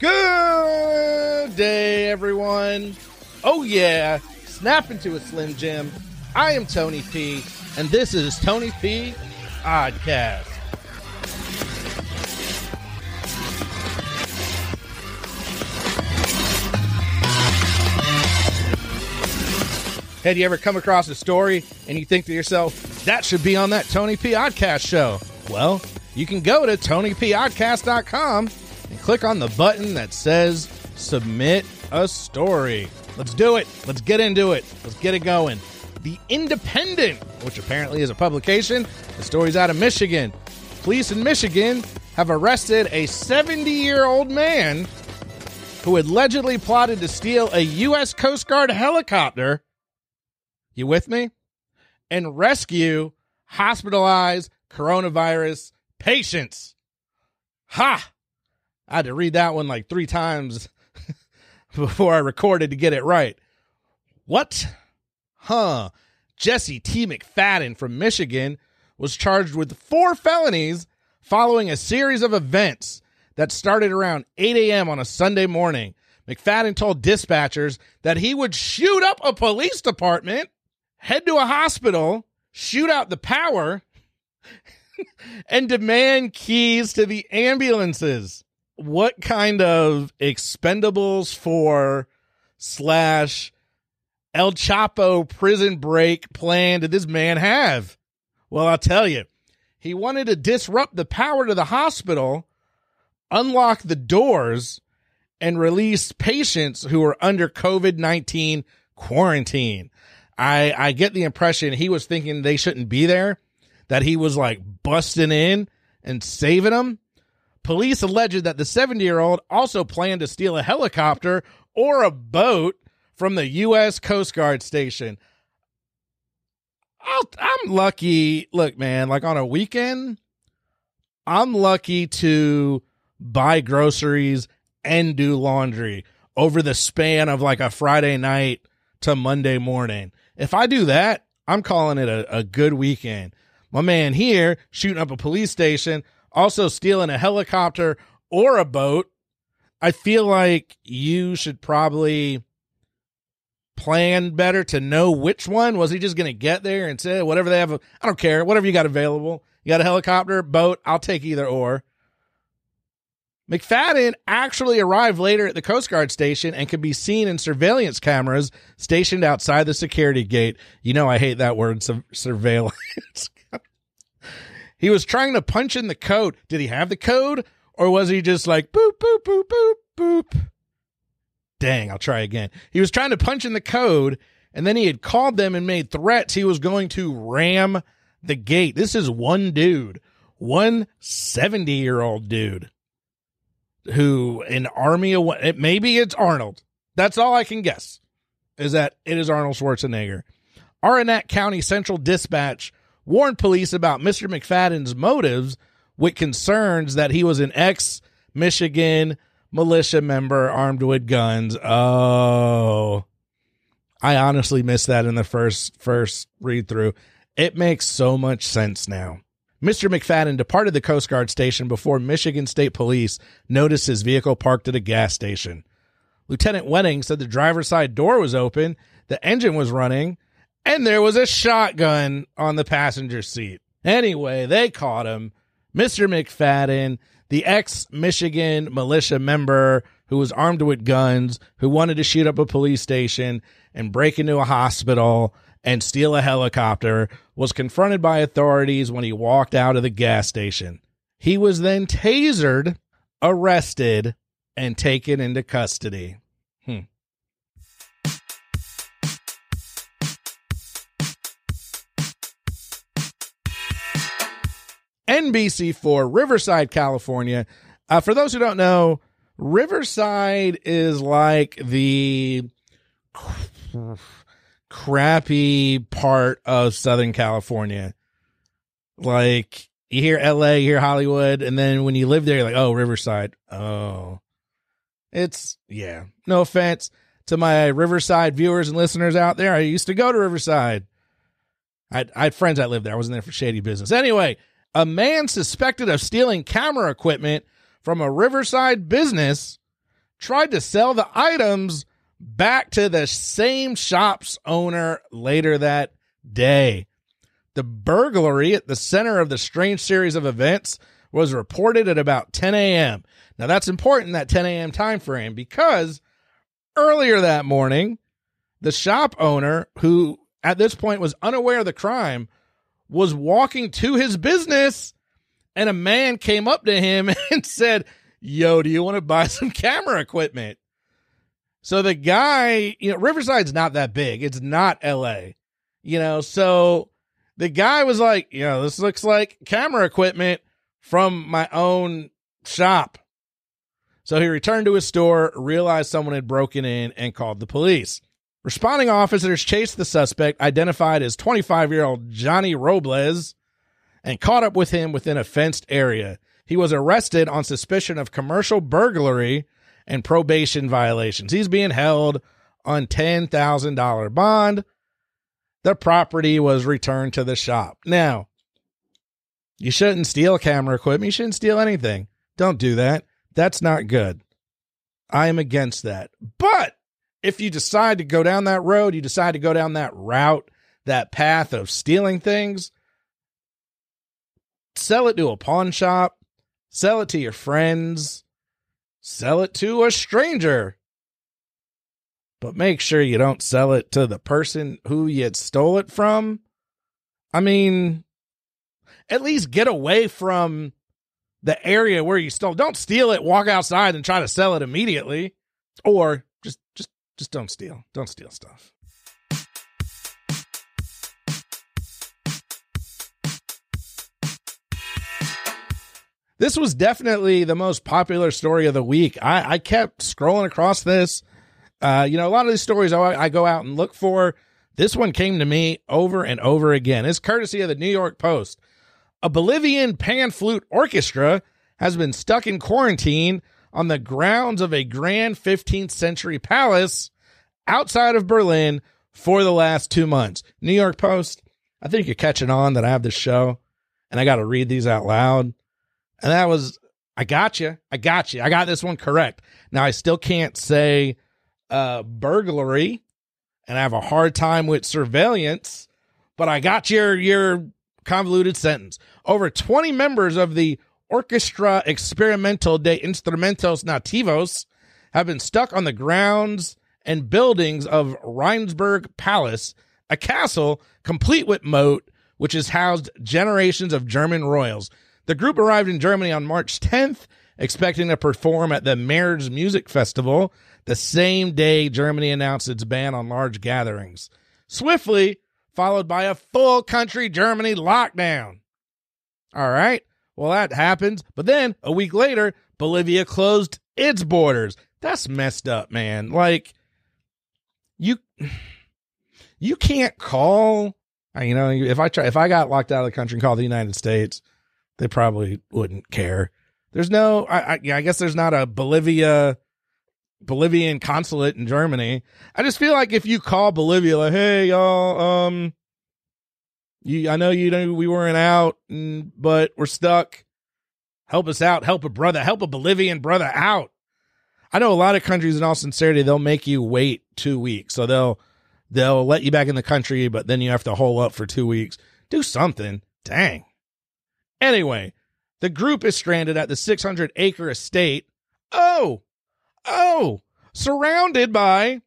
Good day, everyone. Oh, yeah. Snap into a Slim Jim. I am Tony P, and this is Tony P Oddcast. Had you ever come across a story and you think to yourself, that should be on that Tony P Oddcast show? Well, you can go to TonyPOdcast.com and click on the button that says Submit a Story. Let's do it. Let's get into it. Let's get it going. The Independent, which apparently is a publication, the story's out of Michigan. Police in Michigan have arrested a 70 year old man who allegedly plotted to steal a U.S. Coast Guard helicopter. You with me? And rescue hospitalized coronavirus patients. Ha! I had to read that one like three times before I recorded to get it right. What? Huh. Jesse T. McFadden from Michigan was charged with four felonies following a series of events that started around 8 a.m. on a Sunday morning. McFadden told dispatchers that he would shoot up a police department, head to a hospital, shoot out the power, and demand keys to the ambulances. What kind of expendables for slash El Chapo prison break plan did this man have? Well, I'll tell you. He wanted to disrupt the power to the hospital, unlock the doors, and release patients who were under COVID 19 quarantine. I, I get the impression he was thinking they shouldn't be there, that he was like busting in and saving them. Police alleged that the 70 year old also planned to steal a helicopter or a boat from the U.S. Coast Guard station. I'll, I'm lucky. Look, man, like on a weekend, I'm lucky to buy groceries and do laundry over the span of like a Friday night to Monday morning. If I do that, I'm calling it a, a good weekend. My man here shooting up a police station, also stealing a helicopter or a boat. I feel like you should probably plan better to know which one. Was he just going to get there and say whatever they have? I don't care. Whatever you got available. You got a helicopter, boat. I'll take either or. McFadden actually arrived later at the Coast Guard station and could be seen in surveillance cameras stationed outside the security gate. You know, I hate that word, su- surveillance. he was trying to punch in the code. Did he have the code? Or was he just like boop, boop, boop, boop, boop? Dang, I'll try again. He was trying to punch in the code and then he had called them and made threats he was going to ram the gate. This is one dude, one 70 year old dude who an army of maybe it's Arnold. That's all I can guess is that it is Arnold Schwarzenegger. Arenac County Central Dispatch warned police about Mr. McFadden's motives with concerns that he was an ex Michigan militia member armed with guns. Oh. I honestly missed that in the first first read through. It makes so much sense now. Mr. McFadden departed the Coast Guard station before Michigan State Police noticed his vehicle parked at a gas station. Lieutenant Wenning said the driver's side door was open, the engine was running, and there was a shotgun on the passenger seat. Anyway, they caught him. Mr. McFadden, the ex Michigan militia member who was armed with guns, who wanted to shoot up a police station and break into a hospital and steal a helicopter, was confronted by authorities when he walked out of the gas station. He was then tasered, arrested, and taken into custody. NBC4, Riverside, California. Uh, for those who don't know, Riverside is like the crappy part of Southern California. Like you hear LA, you hear Hollywood, and then when you live there, you're like, oh, Riverside. Oh, it's, yeah. No offense to my Riverside viewers and listeners out there. I used to go to Riverside. I, I had friends that lived there. I wasn't there for shady business. Anyway, a man suspected of stealing camera equipment from a Riverside business tried to sell the items back to the same shop's owner later that day. The burglary at the center of the strange series of events was reported at about 10 a.m. Now that's important that 10 a.m. time frame because earlier that morning, the shop owner, who at this point was unaware of the crime, was walking to his business and a man came up to him and said, Yo, do you want to buy some camera equipment? So the guy, you know, Riverside's not that big. It's not LA, you know, so the guy was like, you know, this looks like camera equipment from my own shop. So he returned to his store, realized someone had broken in, and called the police. Responding officers chased the suspect, identified as 25 year old Johnny Robles, and caught up with him within a fenced area. He was arrested on suspicion of commercial burglary and probation violations. He's being held on $10,000 bond. The property was returned to the shop. Now, you shouldn't steal camera equipment. You shouldn't steal anything. Don't do that. That's not good. I am against that. But if you decide to go down that road, you decide to go down that route, that path of stealing things, sell it to a pawn shop, sell it to your friends, sell it to a stranger. But make sure you don't sell it to the person who you stole it from. I mean, at least get away from the area where you stole. Don't steal it, walk outside and try to sell it immediately. Or just just just don't steal. Don't steal stuff. This was definitely the most popular story of the week. I, I kept scrolling across this. Uh, you know, a lot of these stories I, I go out and look for. This one came to me over and over again. It's courtesy of the New York Post. A Bolivian pan flute orchestra has been stuck in quarantine on the grounds of a grand 15th century palace outside of Berlin for the last two months. New York Post, I think you're catching on that I have this show and I got to read these out loud. And that was, I got you. I got you. I got this one correct. Now, I still can't say uh, burglary and I have a hard time with surveillance, but I got your, your convoluted sentence. Over 20 members of the Orchestra Experimental de Instrumentos Nativos have been stuck on the grounds and buildings of Rheinsberg Palace, a castle complete with moat, which has housed generations of German royals. The group arrived in Germany on March 10th, expecting to perform at the März Music Festival the same day Germany announced its ban on large gatherings. Swiftly, followed by a full country Germany lockdown. All right. Well, that happens. But then a week later, Bolivia closed its borders. That's messed up, man. Like, you, you can't call, you know, if I try, if I got locked out of the country and called the United States, they probably wouldn't care. There's no, I, I, I guess there's not a Bolivia, Bolivian consulate in Germany. I just feel like if you call Bolivia, like, hey, y'all, um, you, I know you know we weren't out, but we're stuck. Help us out. Help a brother. Help a Bolivian brother out. I know a lot of countries, in all sincerity, they'll make you wait two weeks. So they'll they'll let you back in the country, but then you have to hole up for two weeks. Do something. Dang. Anyway, the group is stranded at the 600 acre estate. Oh, oh, surrounded by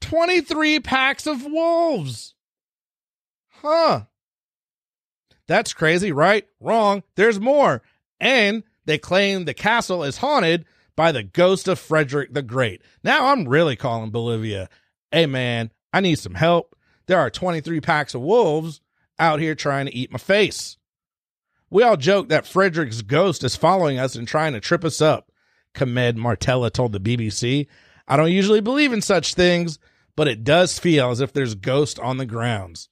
23 packs of wolves. Huh. That's crazy, right? Wrong. There's more. And they claim the castle is haunted by the ghost of Frederick the Great. Now I'm really calling Bolivia. Hey man, I need some help. There are 23 packs of wolves out here trying to eat my face. We all joke that Frederick's ghost is following us and trying to trip us up, Kamed Martella told the BBC. I don't usually believe in such things, but it does feel as if there's ghosts on the grounds.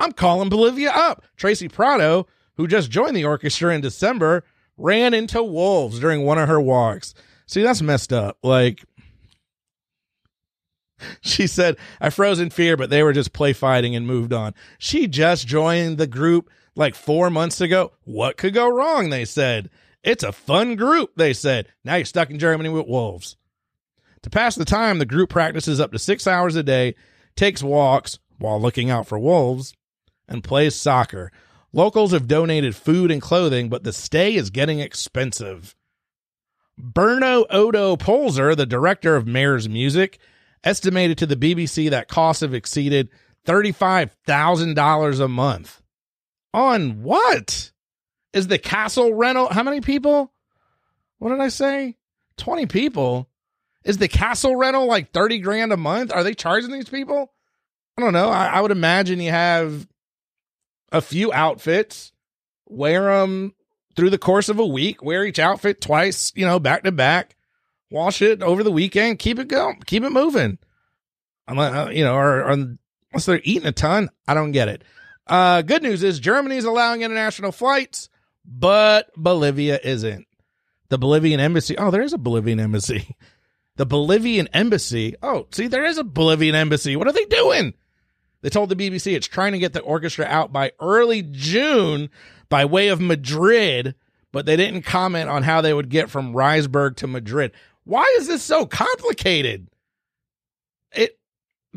I'm calling Bolivia up. Tracy Prado, who just joined the orchestra in December, ran into wolves during one of her walks. See, that's messed up. Like, she said, I froze in fear, but they were just play fighting and moved on. She just joined the group like four months ago. What could go wrong? They said. It's a fun group, they said. Now you're stuck in Germany with wolves. To pass the time, the group practices up to six hours a day, takes walks while looking out for wolves, and plays soccer. Locals have donated food and clothing, but the stay is getting expensive. Berno Odo Polzer, the director of Mayor's Music, estimated to the BBC that costs have exceeded $35,000 a month. On what? Is the castle rental? How many people? What did I say? 20 people. Is the castle rental like 30 grand a month? Are they charging these people? I don't know. I, I would imagine you have a few outfits, wear them through the course of a week, wear each outfit twice, you know, back to back, wash it over the weekend, keep it going, keep it moving. Unless, uh, you know, or, or unless they're eating a ton, I don't get it. Uh, good news is Germany's allowing international flights, but Bolivia isn't. The Bolivian embassy. Oh, there is a Bolivian embassy. The Bolivian embassy. Oh, see, there is a Bolivian embassy. What are they doing? They told the BBC it's trying to get the orchestra out by early June by way of Madrid, but they didn't comment on how they would get from Rheinsberg to Madrid. Why is this so complicated? It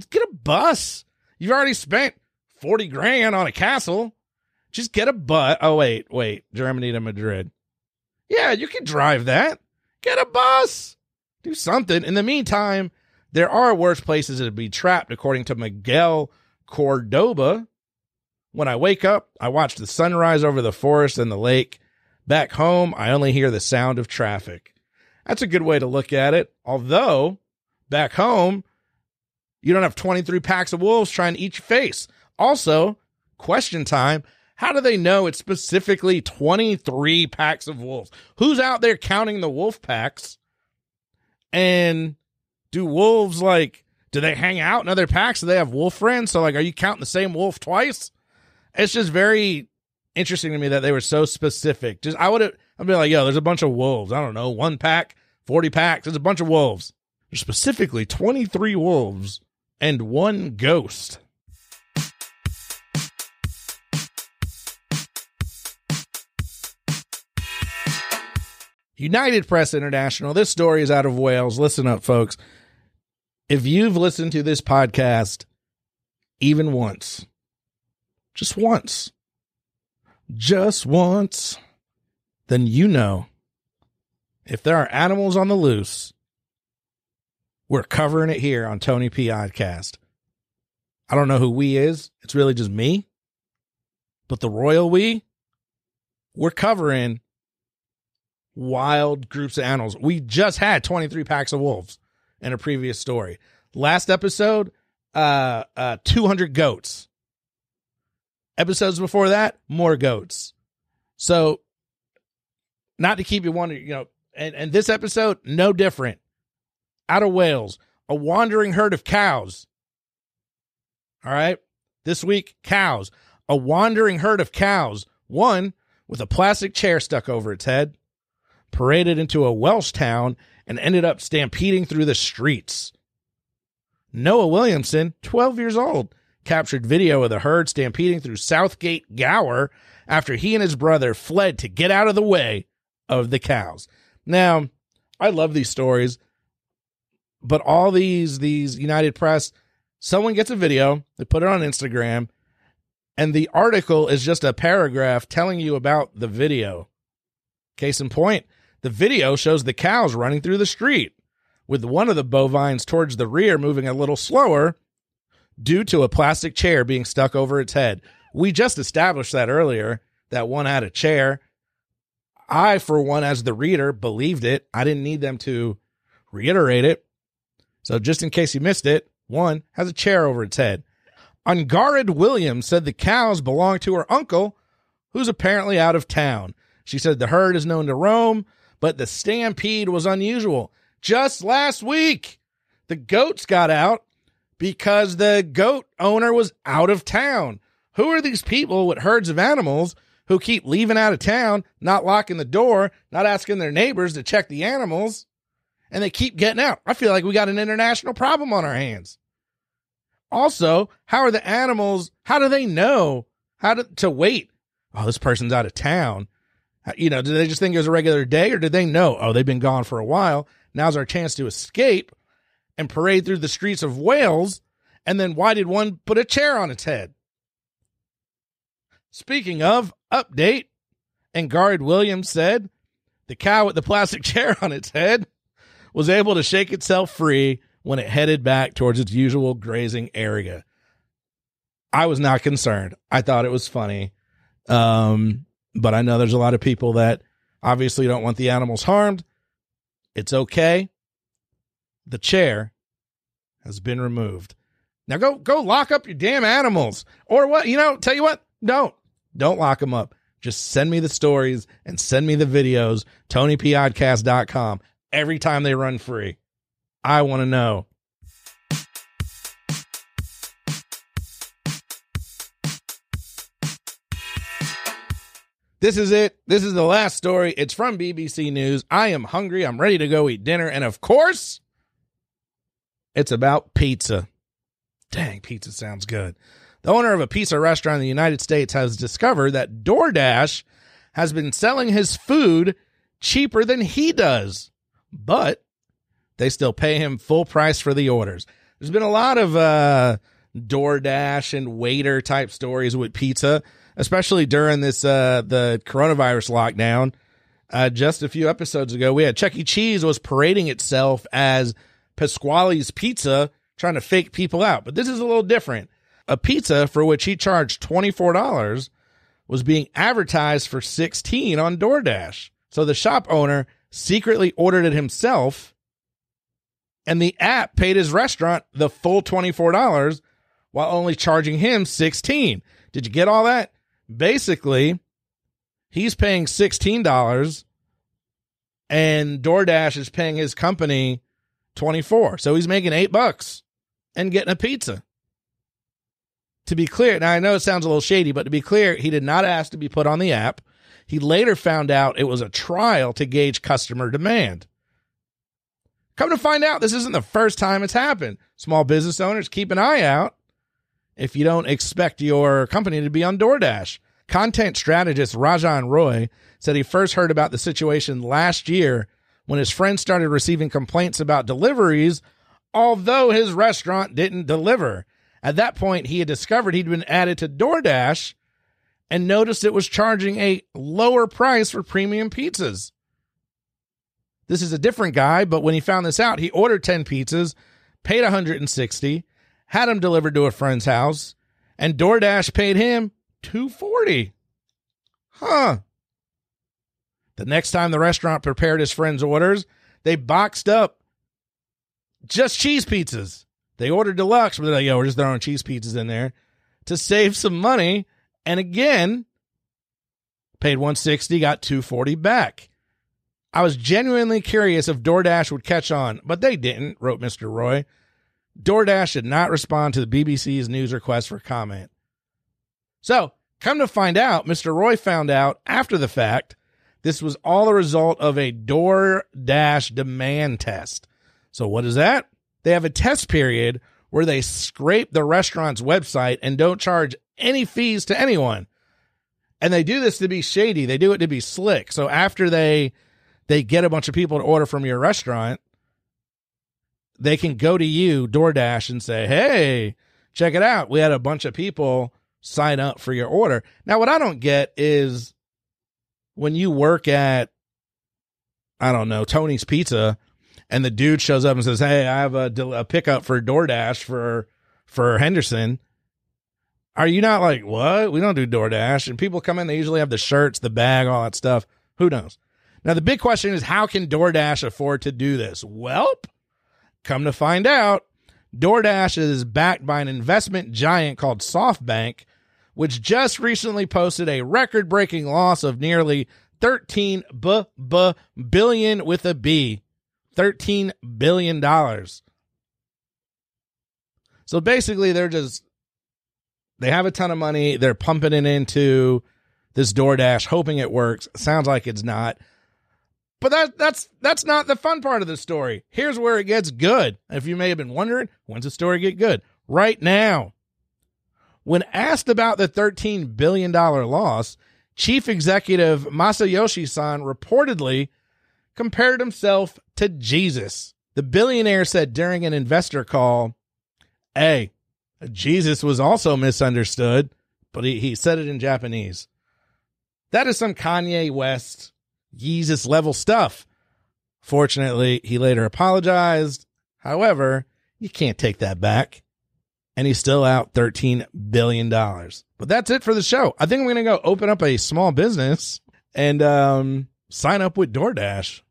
get a bus. You've already spent 40 grand on a castle. Just get a bus. Oh, wait, wait. Germany to Madrid. Yeah, you can drive that. Get a bus. Do something. In the meantime, there are worse places to be trapped, according to Miguel Cordoba. When I wake up, I watch the sunrise over the forest and the lake. Back home, I only hear the sound of traffic. That's a good way to look at it. Although, back home, you don't have 23 packs of wolves trying to eat your face. Also, question time. How do they know it's specifically 23 packs of wolves? Who's out there counting the wolf packs? And do wolves like, do they hang out in other packs? Do they have wolf friends? So, like, are you counting the same wolf twice? It's just very interesting to me that they were so specific. Just, I would have, I'd be like, yo, there's a bunch of wolves. I don't know, one pack, 40 packs. There's a bunch of wolves. There's specifically 23 wolves and one ghost. United Press International. This story is out of Wales. Listen up, folks. If you've listened to this podcast even once, just once, just once, then you know if there are animals on the loose, we're covering it here on Tony P. Oddcast. I don't know who we is. It's really just me. But the royal we, we're covering wild groups of animals. We just had 23 packs of wolves in a previous story. Last episode, uh, uh, 200 goats. Episodes before that, more goats. So, not to keep you wondering, you know, and, and this episode, no different. Out of Wales, a wandering herd of cows. All right. This week, cows. A wandering herd of cows. One with a plastic chair stuck over its head paraded into a Welsh town and ended up stampeding through the streets. Noah Williamson, 12 years old, captured video of the herd stampeding through Southgate Gower after he and his brother fled to get out of the way of the cows. Now, I love these stories, but all these these United Press, someone gets a video, they put it on Instagram, and the article is just a paragraph telling you about the video. Case in point, the video shows the cows running through the street, with one of the bovines towards the rear moving a little slower due to a plastic chair being stuck over its head. We just established that earlier, that one had a chair. I, for one, as the reader, believed it. I didn't need them to reiterate it. So, just in case you missed it, one has a chair over its head. Angharad Williams said the cows belong to her uncle, who's apparently out of town. She said the herd is known to roam, but the stampede was unusual. Just last week, the goats got out because the goat owner was out of town. Who are these people with herds of animals who keep leaving out of town, not locking the door, not asking their neighbors to check the animals, and they keep getting out? I feel like we got an international problem on our hands. Also, how are the animals, how do they know how to, to wait? Oh, this person's out of town. You know, did they just think it was a regular day or did they know, oh, they've been gone for a while? Now's our chance to escape. and parade through the streets of Wales? And then why did one put a chair on its head? Speaking of update, Angharad Williams said the cow with the plastic chair on its head was able to shake itself free when it headed back towards its usual grazing area. I was not concerned. I thought it was funny. Um, but I know there's a lot of people that obviously don't want the animals harmed. It's okay. The chair has been removed. Now go go lock up your damn animals. Or what? You know, tell you what, don't. Don't lock them up. Just send me the stories and send me the videos, TonyPodcast.com, every time they run free. I want to know. This is it. This is the last story. It's from BBC News. I am hungry. I'm ready to go eat dinner. And of course, it's about pizza. Dang, pizza sounds good. The owner of a pizza restaurant in the United States has discovered that DoorDash has been selling his food cheaper than he does, but they still pay him full price for the orders. There's been a lot of uh, DoorDash and waiter type stories with pizza, especially during this uh, the coronavirus lockdown. Uh, just a few episodes ago, we had Chuck E. Cheese was parading itself as Pasqually's Pizza, trying to fake people out. But this is a little different. A pizza for which he charged $24 was being advertised for 16 on DoorDash. So the shop owner secretly ordered it himself and the app paid his restaurant the full $24 while only charging him 16. Did you get all that? Basically, he's paying $16 and DoorDash is paying his company 24. So he's making 8 bucks and getting a pizza to be clear, now I know it sounds a little shady, but to be clear, he did not ask to be put on the app. He later found out it was a trial to gauge customer demand. Come to find out, this isn't the first time it's happened. Small business owners, keep an eye out if you don't expect your company to be on DoorDash. Content strategist Ranjan Roy said he first heard about the situation last year when his friend started receiving complaints about deliveries, although his restaurant didn't deliver. At that point, he had discovered he'd been added to DoorDash and noticed it was charging a lower price for premium pizzas. This is a different guy, but when he found this out, he ordered 10 pizzas, paid 160, had them delivered to a friend's house, and DoorDash paid him 240. Huh. The next time the restaurant prepared his friend's orders, they boxed up just cheese pizzas. They ordered deluxe, but they're like, yo, we're just throwing cheese pizzas in there to save some money. And again, paid 160, got 240 back. I was genuinely curious if DoorDash would catch on, but they didn't, wrote Mr. Roy. DoorDash did not respond to the BBC's news request for comment. So, come to find out, Mr. Roy found out after the fact this was all the result of a DoorDash demand test. So, what is that? They have a test period where they scrape the restaurant's website and don't charge any fees to anyone. And they do this to be shady. They do it to be slick. So after they they get a bunch of people to order from your restaurant, they can go to you, DoorDash, and say, Hey, check it out. We had a bunch of people sign up for your order. Now, what I don't get is when you work at, I don't know, Tony's Pizza and the dude shows up and says, "Hey, I have a, a pickup for DoorDash for for Henderson." Are you not like what? We don't do DoorDash. And people come in, they usually have the shirts, the bag, all that stuff. Who knows? Now the big question is, how can DoorDash afford to do this? Welp, come to find out, DoorDash is backed by an investment giant called SoftBank, which just recently posted a record-breaking loss of nearly 13 b b billion with a B $13 billion. So basically, they're just, they have a ton of money. They're pumping it into this DoorDash, hoping it works. Sounds like it's not. But that, that's, that's not the fun part of the story. Here's where it gets good. If you may have been wondering, when's the story get good? Right now. When asked about the $13 billion loss, Chief Executive Masayoshi Son reportedly compared himself to Jesus. The billionaire said during an investor call, Hey, Jesus was also misunderstood, but he, he said it in Japanese. That is some Kanye West, Jesus level stuff. Fortunately, he later apologized. However, you can't take that back. And he's still out $13 billion. But that's it for the show. I think I'm going to go open up a small business and um, sign up with DoorDash.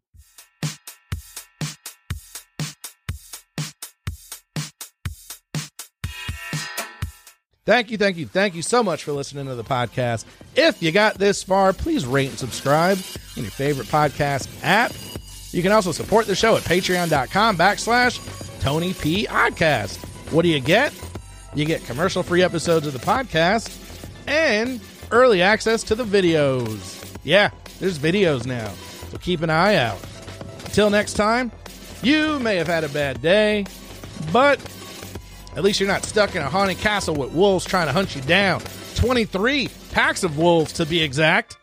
Thank you, thank you, thank you so much for listening to the podcast. If you got this far, please rate and subscribe in your favorite podcast app. You can also support the show at patreon.com backslash Tony P. What do you get? You get commercial free episodes of the podcast and early access to the videos. Yeah, there's videos now, so keep an eye out. Until next time, you may have had a bad day, but at least you're not stuck in a haunted castle with wolves trying to hunt you down. 23 packs of wolves to be exact.